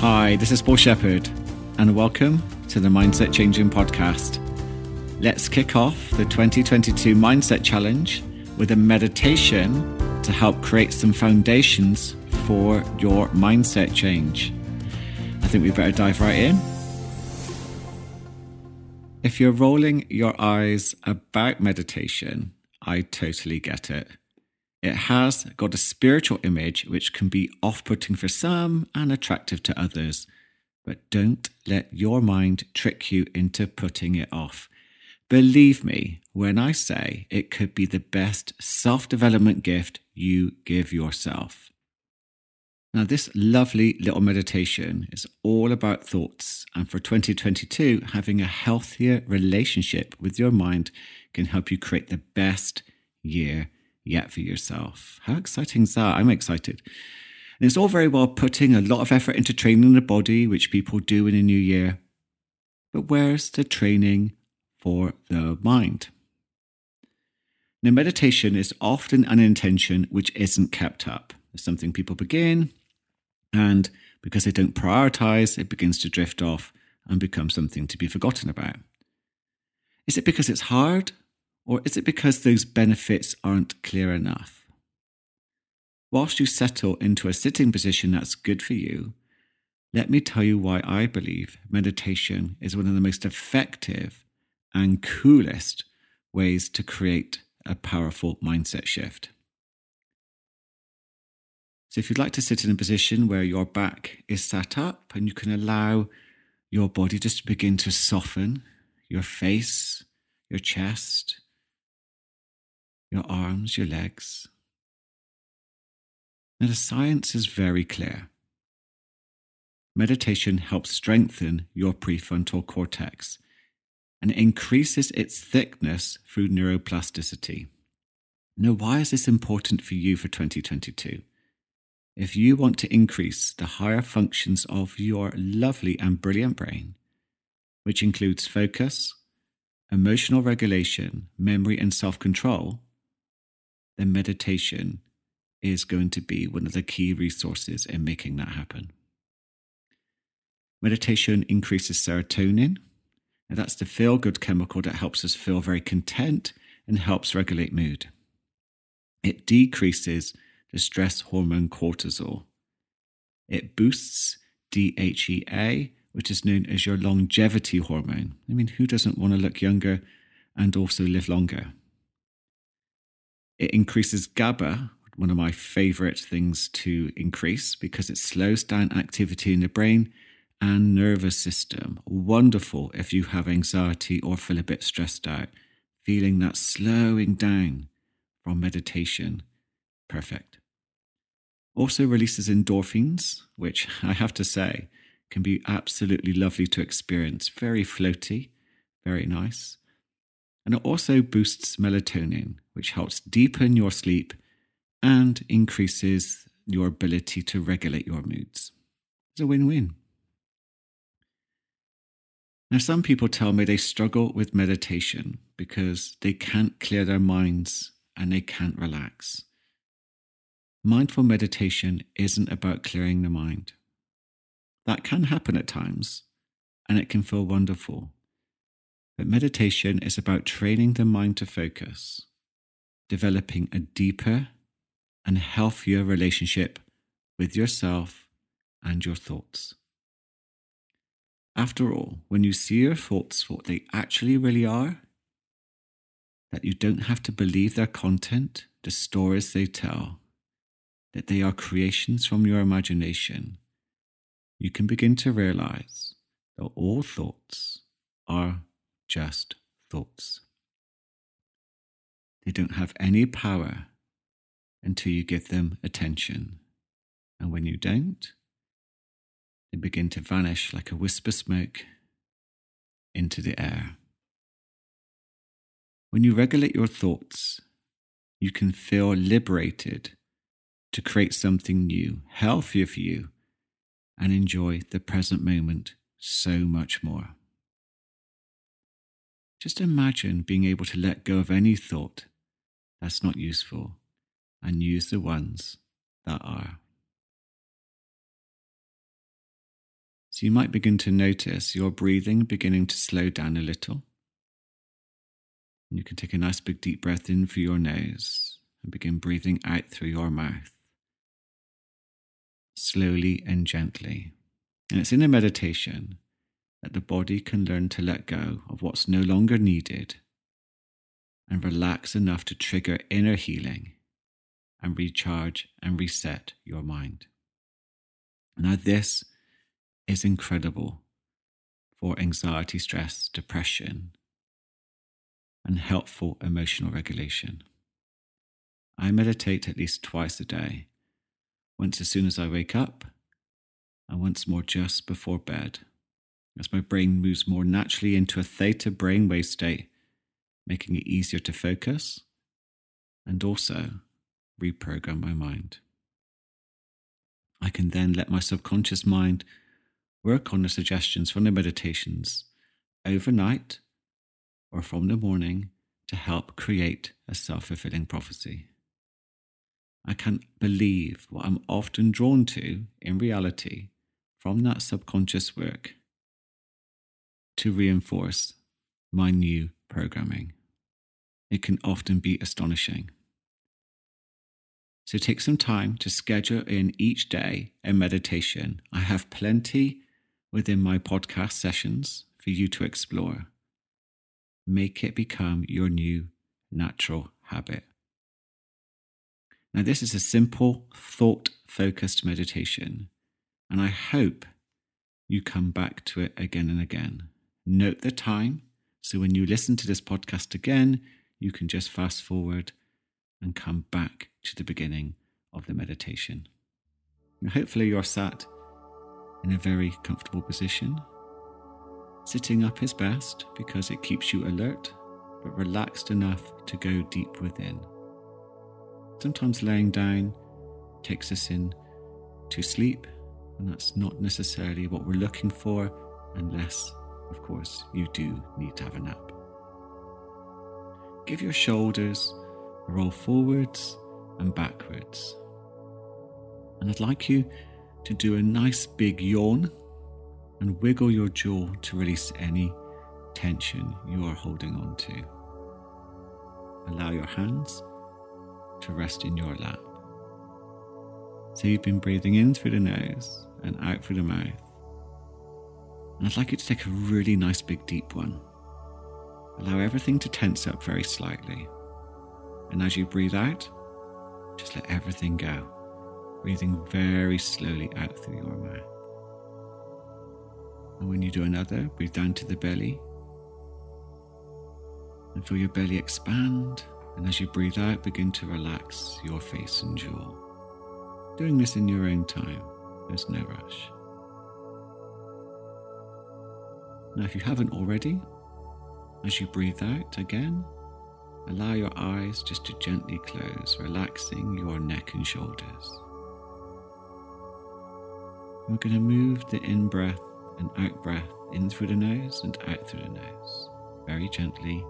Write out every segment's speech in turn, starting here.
Hi, this is Paul Shepherd, and welcome to the Mindset Changing Podcast. Let's kick off the 2022 Mindset Challenge with a meditation to help create some foundations for your mindset change. I think we better dive right in. If you're rolling your eyes about meditation, I totally get it. It has got a spiritual image which can be off putting for some and attractive to others. But don't let your mind trick you into putting it off. Believe me when I say it could be the best self development gift you give yourself. Now, this lovely little meditation is all about thoughts, and for 2022, having a healthier relationship with your mind can help you create the best year yet for yourself. How exciting is that? I'm excited. And it's all very well putting a lot of effort into training the body, which people do in a new year. But where's the training for the mind? Now, meditation is often an intention which isn't kept up. It's something people begin, and because they don't prioritize, it begins to drift off and become something to be forgotten about. Is it because it's hard or is it because those benefits aren't clear enough? Whilst you settle into a sitting position that's good for you, let me tell you why I believe meditation is one of the most effective and coolest ways to create a powerful mindset shift. So, if you'd like to sit in a position where your back is sat up and you can allow your body just to begin to soften, your face, your chest, your arms, your legs. Now, the science is very clear. Meditation helps strengthen your prefrontal cortex and increases its thickness through neuroplasticity. Now, why is this important for you for 2022? If you want to increase the higher functions of your lovely and brilliant brain, which includes focus, emotional regulation, memory, and self control, then meditation is going to be one of the key resources in making that happen. Meditation increases serotonin, and that's the feel good chemical that helps us feel very content and helps regulate mood. It decreases the stress hormone cortisol. It boosts DHEA, which is known as your longevity hormone. I mean, who doesn't want to look younger and also live longer? It increases GABA, one of my favorite things to increase because it slows down activity in the brain and nervous system. Wonderful if you have anxiety or feel a bit stressed out. Feeling that slowing down from meditation. Perfect. Also releases endorphins, which I have to say can be absolutely lovely to experience. Very floaty, very nice. And it also boosts melatonin, which helps deepen your sleep and increases your ability to regulate your moods. It's a win win. Now, some people tell me they struggle with meditation because they can't clear their minds and they can't relax. Mindful meditation isn't about clearing the mind. That can happen at times, and it can feel wonderful. But meditation is about training the mind to focus, developing a deeper and healthier relationship with yourself and your thoughts. After all, when you see your thoughts for what they actually really are, that you don't have to believe their content, the stories they tell, that they are creations from your imagination, you can begin to realize that all thoughts are just thoughts. They don't have any power until you give them attention. And when you don't, they begin to vanish like a wisp of smoke into the air. When you regulate your thoughts, you can feel liberated to create something new, healthier for you, and enjoy the present moment so much more. Just imagine being able to let go of any thought that's not useful and use the ones that are. So you might begin to notice your breathing beginning to slow down a little. And you can take a nice big deep breath in through your nose and begin breathing out through your mouth, slowly and gently. And it's in a meditation that the body can learn to let go of what's no longer needed and relax enough to trigger inner healing and recharge and reset your mind. Now, this is incredible for anxiety, stress, depression, and helpful emotional regulation. I meditate at least twice a day, once as soon as I wake up, and once more just before bed, as my brain moves more naturally into a theta brainwave state, making it easier to focus and also reprogram my mind. I can then let my subconscious mind work on the suggestions from the meditations overnight or from the morning to help create a self fulfilling prophecy. I can't believe what I'm often drawn to in reality from that subconscious work to reinforce my new programming. It can often be astonishing. So take some time to schedule in each day a meditation. I have plenty within my podcast sessions for you to explore. Make it become your new natural habit. Now, this is a simple, thought focused meditation, and I hope you come back to it again and again. Note the time, so when you listen to this podcast again, you can just fast forward and come back to the beginning of the meditation. Hopefully, you're sat in a very comfortable position. Sitting up is best because it keeps you alert but relaxed enough to go deep within. Sometimes laying down takes us in to sleep, and that's not necessarily what we're looking for, unless, of course, you do need to have a nap. Give your shoulders a roll forwards and backwards. And I'd like you to do a nice big yawn and wiggle your jaw to release any tension you are holding on to. Allow your hands to rest in your lap. So you've been breathing in through the nose and out through the mouth. And I'd like you to take a really nice big deep one. Allow everything to tense up very slightly. And as you breathe out, just let everything go, breathing very slowly out through your mouth. And when you do another, breathe down to the belly. And feel your belly expand. And as you breathe out, begin to relax your face and jaw. Doing this in your own time, there's no rush. Now, if you haven't already, as you breathe out again, allow your eyes just to gently close, relaxing your neck and shoulders. We're going to move the in breath and out breath in through the nose and out through the nose, very gently,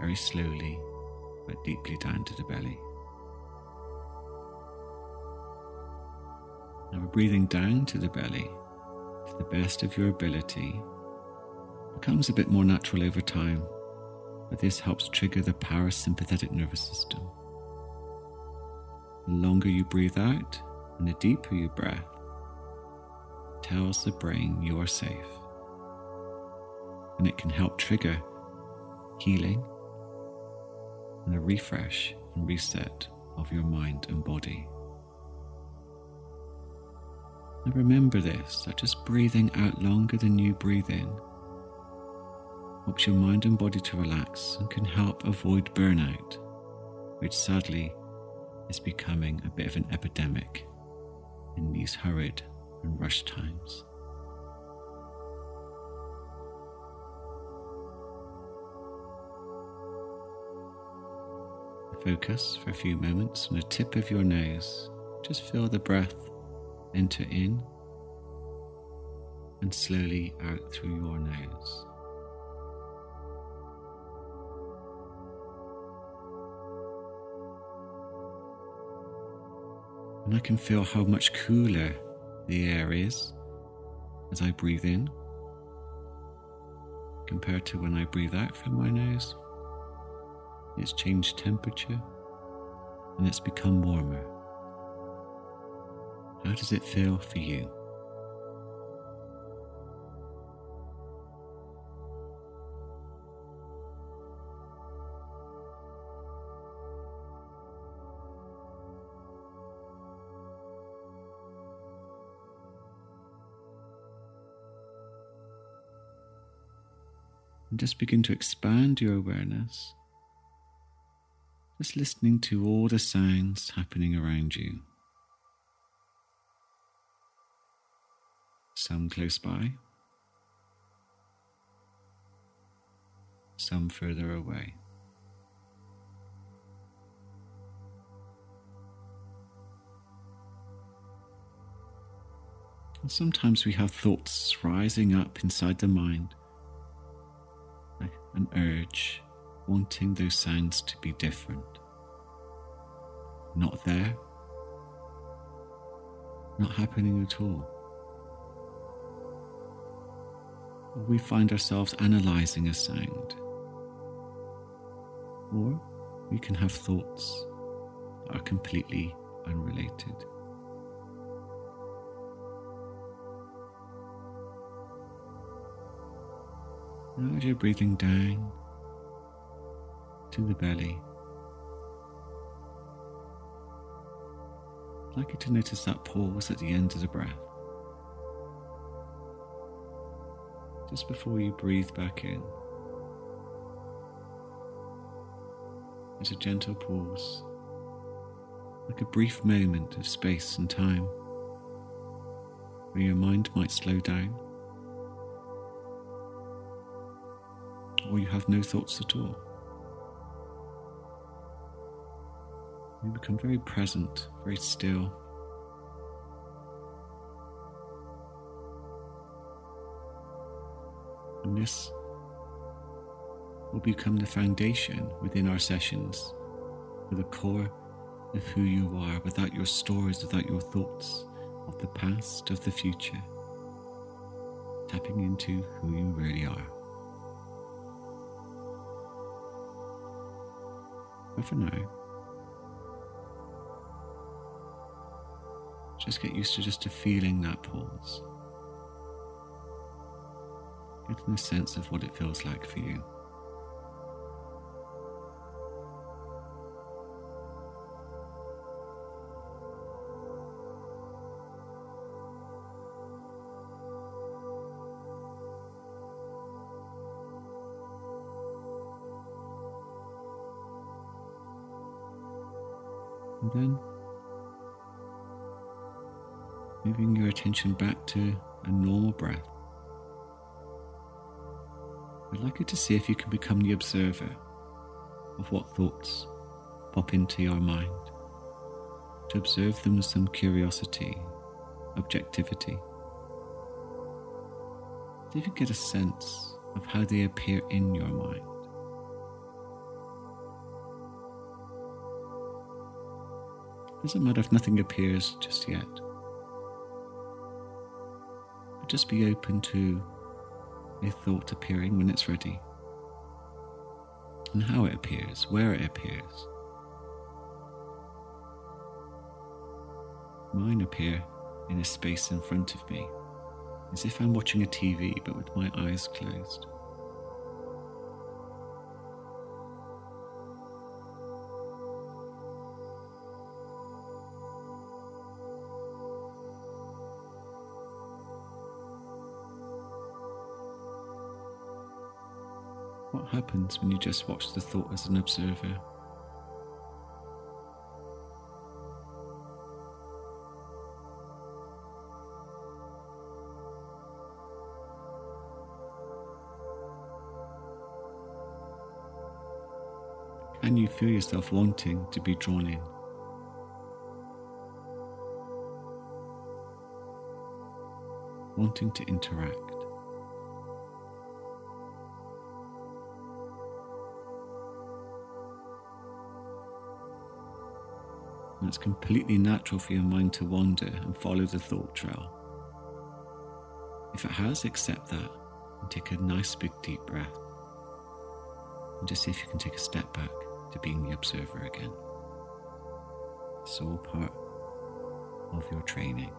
very slowly, but deeply down to the belly. Now we're breathing down to the belly to the best of your ability becomes a bit more natural over time, but this helps trigger the parasympathetic nervous system. The longer you breathe out and the deeper you breath, tells the brain you are safe. And it can help trigger healing and a refresh and reset of your mind and body. And remember this that just breathing out longer than you breathe in helps your mind and body to relax and can help avoid burnout, which sadly is becoming a bit of an epidemic in these hurried and rushed times. Focus for a few moments on the tip of your nose. Just feel the breath enter in and slowly out through your nose. And I can feel how much cooler the air is as I breathe in compared to when I breathe out from my nose. It's changed temperature and it's become warmer. How does it feel for you? And just begin to expand your awareness, just listening to all the sounds happening around you. Some close by, some further away. And sometimes we have thoughts rising up inside the mind an urge, wanting those sounds to be different. Not there, not happening at all. we find ourselves analysing a sound. Or we can have thoughts that are completely unrelated. Now, as you're breathing down to the belly, I'd like you to notice that pause at the end of the breath. Just before you breathe back in, there's a gentle pause, like a brief moment of space and time where your mind might slow down or you have no thoughts at all. You become very present, very still. And this will become the foundation within our sessions for the core of who you are without your stories, without your thoughts of the past, of the future. Tapping into who you really are. But for now, just get used to just to feeling that pause. Getting a sense of what it feels like for you. Then moving your attention back to a normal breath. I'd like you to see if you can become the observer of what thoughts pop into your mind, to observe them with some curiosity, objectivity. See if you get a sense of how they appear in your mind. Doesn't matter if nothing appears just yet. But just be open to a thought appearing when it's ready. And how it appears, where it appears. Mine appear in a space in front of me, as if I'm watching a TV but with my eyes closed. What happens when you just watch the thought as an observer? Can you feel yourself wanting to be drawn in? Wanting to interact? And it's completely natural for your mind to wander and follow the thought trail. If it has, accept that and take a nice big deep breath. And just see if you can take a step back to being the observer again. It's all part of your training.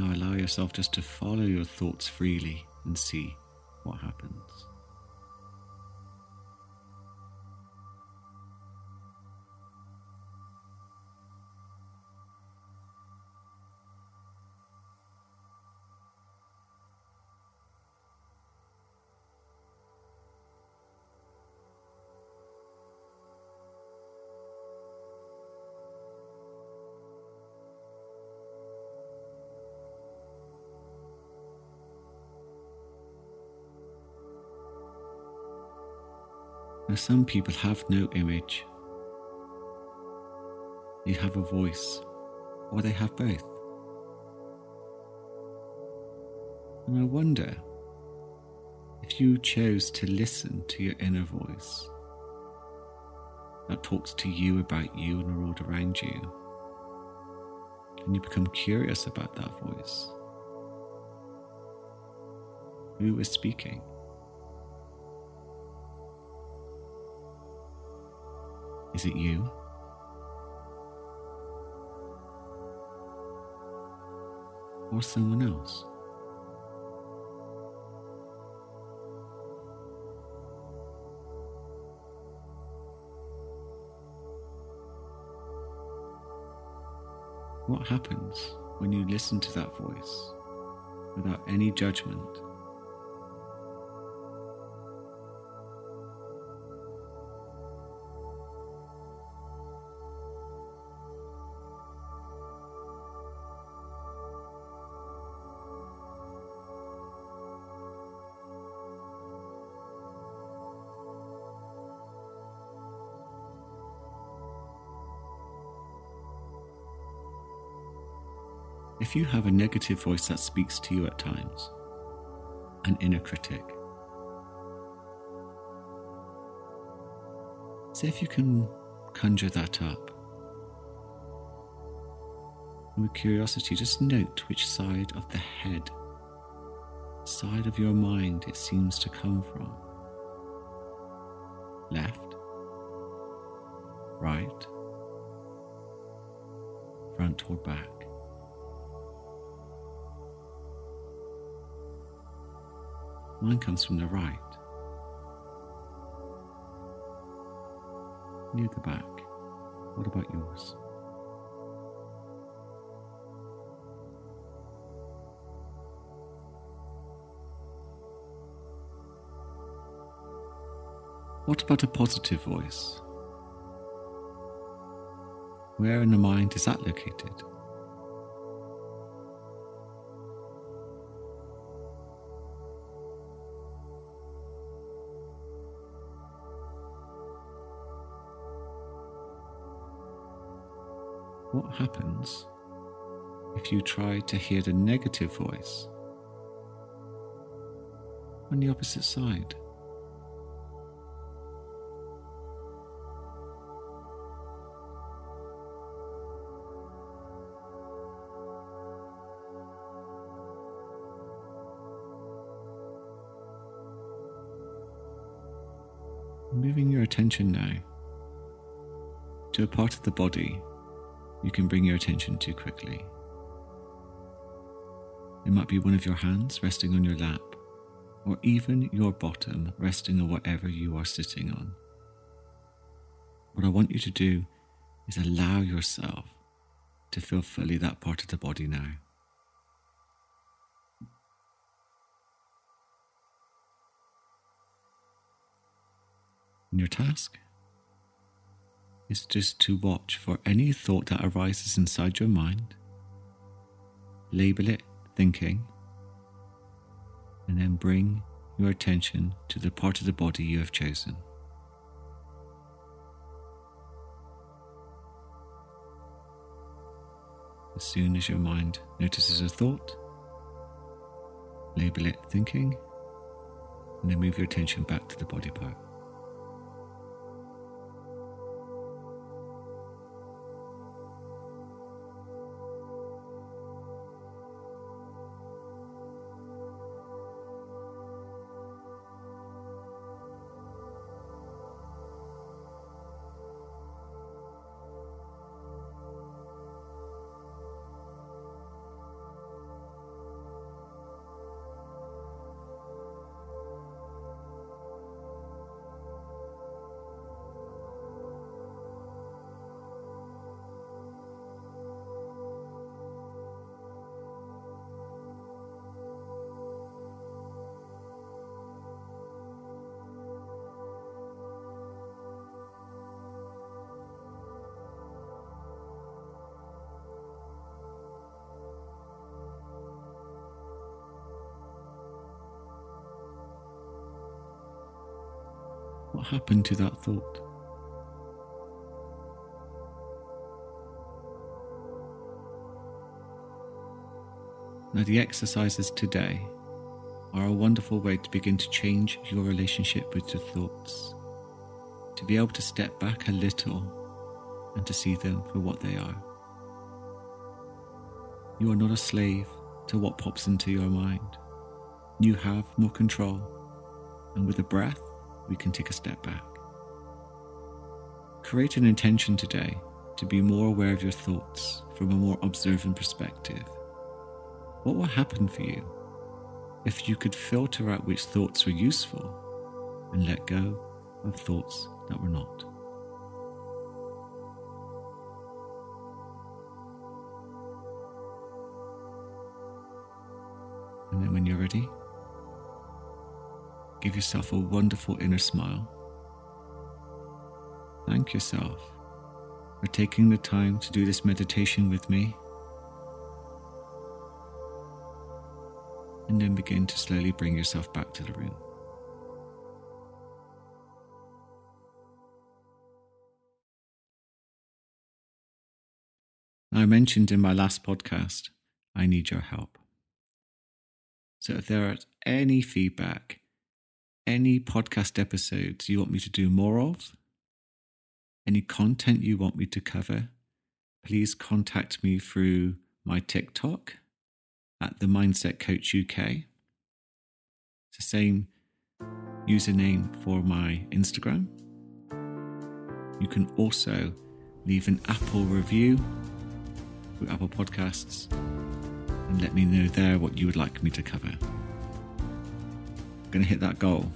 Now allow yourself just to follow your thoughts freely and see what happens. Now, some people have no image. They have a voice, or they have both. And I wonder if you chose to listen to your inner voice that talks to you about you and the world around you, and you become curious about that voice. Who is speaking? Is it you? Or someone else? What happens when you listen to that voice without any judgment? If you have a negative voice that speaks to you at times, an inner critic, see if you can conjure that up. And with curiosity, just note which side of the head, side of your mind it seems to come from. Left, right, front or back. Mine comes from the right. Near the back. What about yours? What about a positive voice? Where in the mind is that located? What happens if you try to hear the negative voice on the opposite side? Moving your attention now to a part of the body you can bring your attention to quickly. It might be one of your hands resting on your lap, or even your bottom resting on whatever you are sitting on. What I want you to do is allow yourself to feel fully that part of the body now. And your task is just to watch for any thought that arises inside your mind, label it thinking, and then bring your attention to the part of the body you have chosen. As soon as your mind notices a thought, label it thinking, and then move your attention back to the body part. What happened to that thought? Now, the exercises today are a wonderful way to begin to change your relationship with your thoughts, to be able to step back a little and to see them for what they are. You are not a slave to what pops into your mind. You have more control, and with a breath, we can take a step back. Create an intention today to be more aware of your thoughts from a more observant perspective. What will happen for you if you could filter out which thoughts were useful and let go of thoughts that were not? And then when you're ready, Give yourself a wonderful inner smile. Thank yourself for taking the time to do this meditation with me. And then begin to slowly bring yourself back to the room. I mentioned in my last podcast, I need your help. So if there is any feedback any podcast episodes you want me to do more of, any content you want me to cover, please contact me through my TikTok at the Mindset Coach UK. It's the same username for my Instagram. You can also leave an Apple review with Apple Podcasts and let me know there what you would like me to cover. I'm going to hit that goal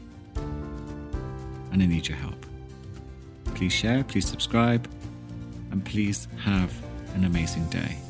and I need your help. Please share, please subscribe, and please have an amazing day.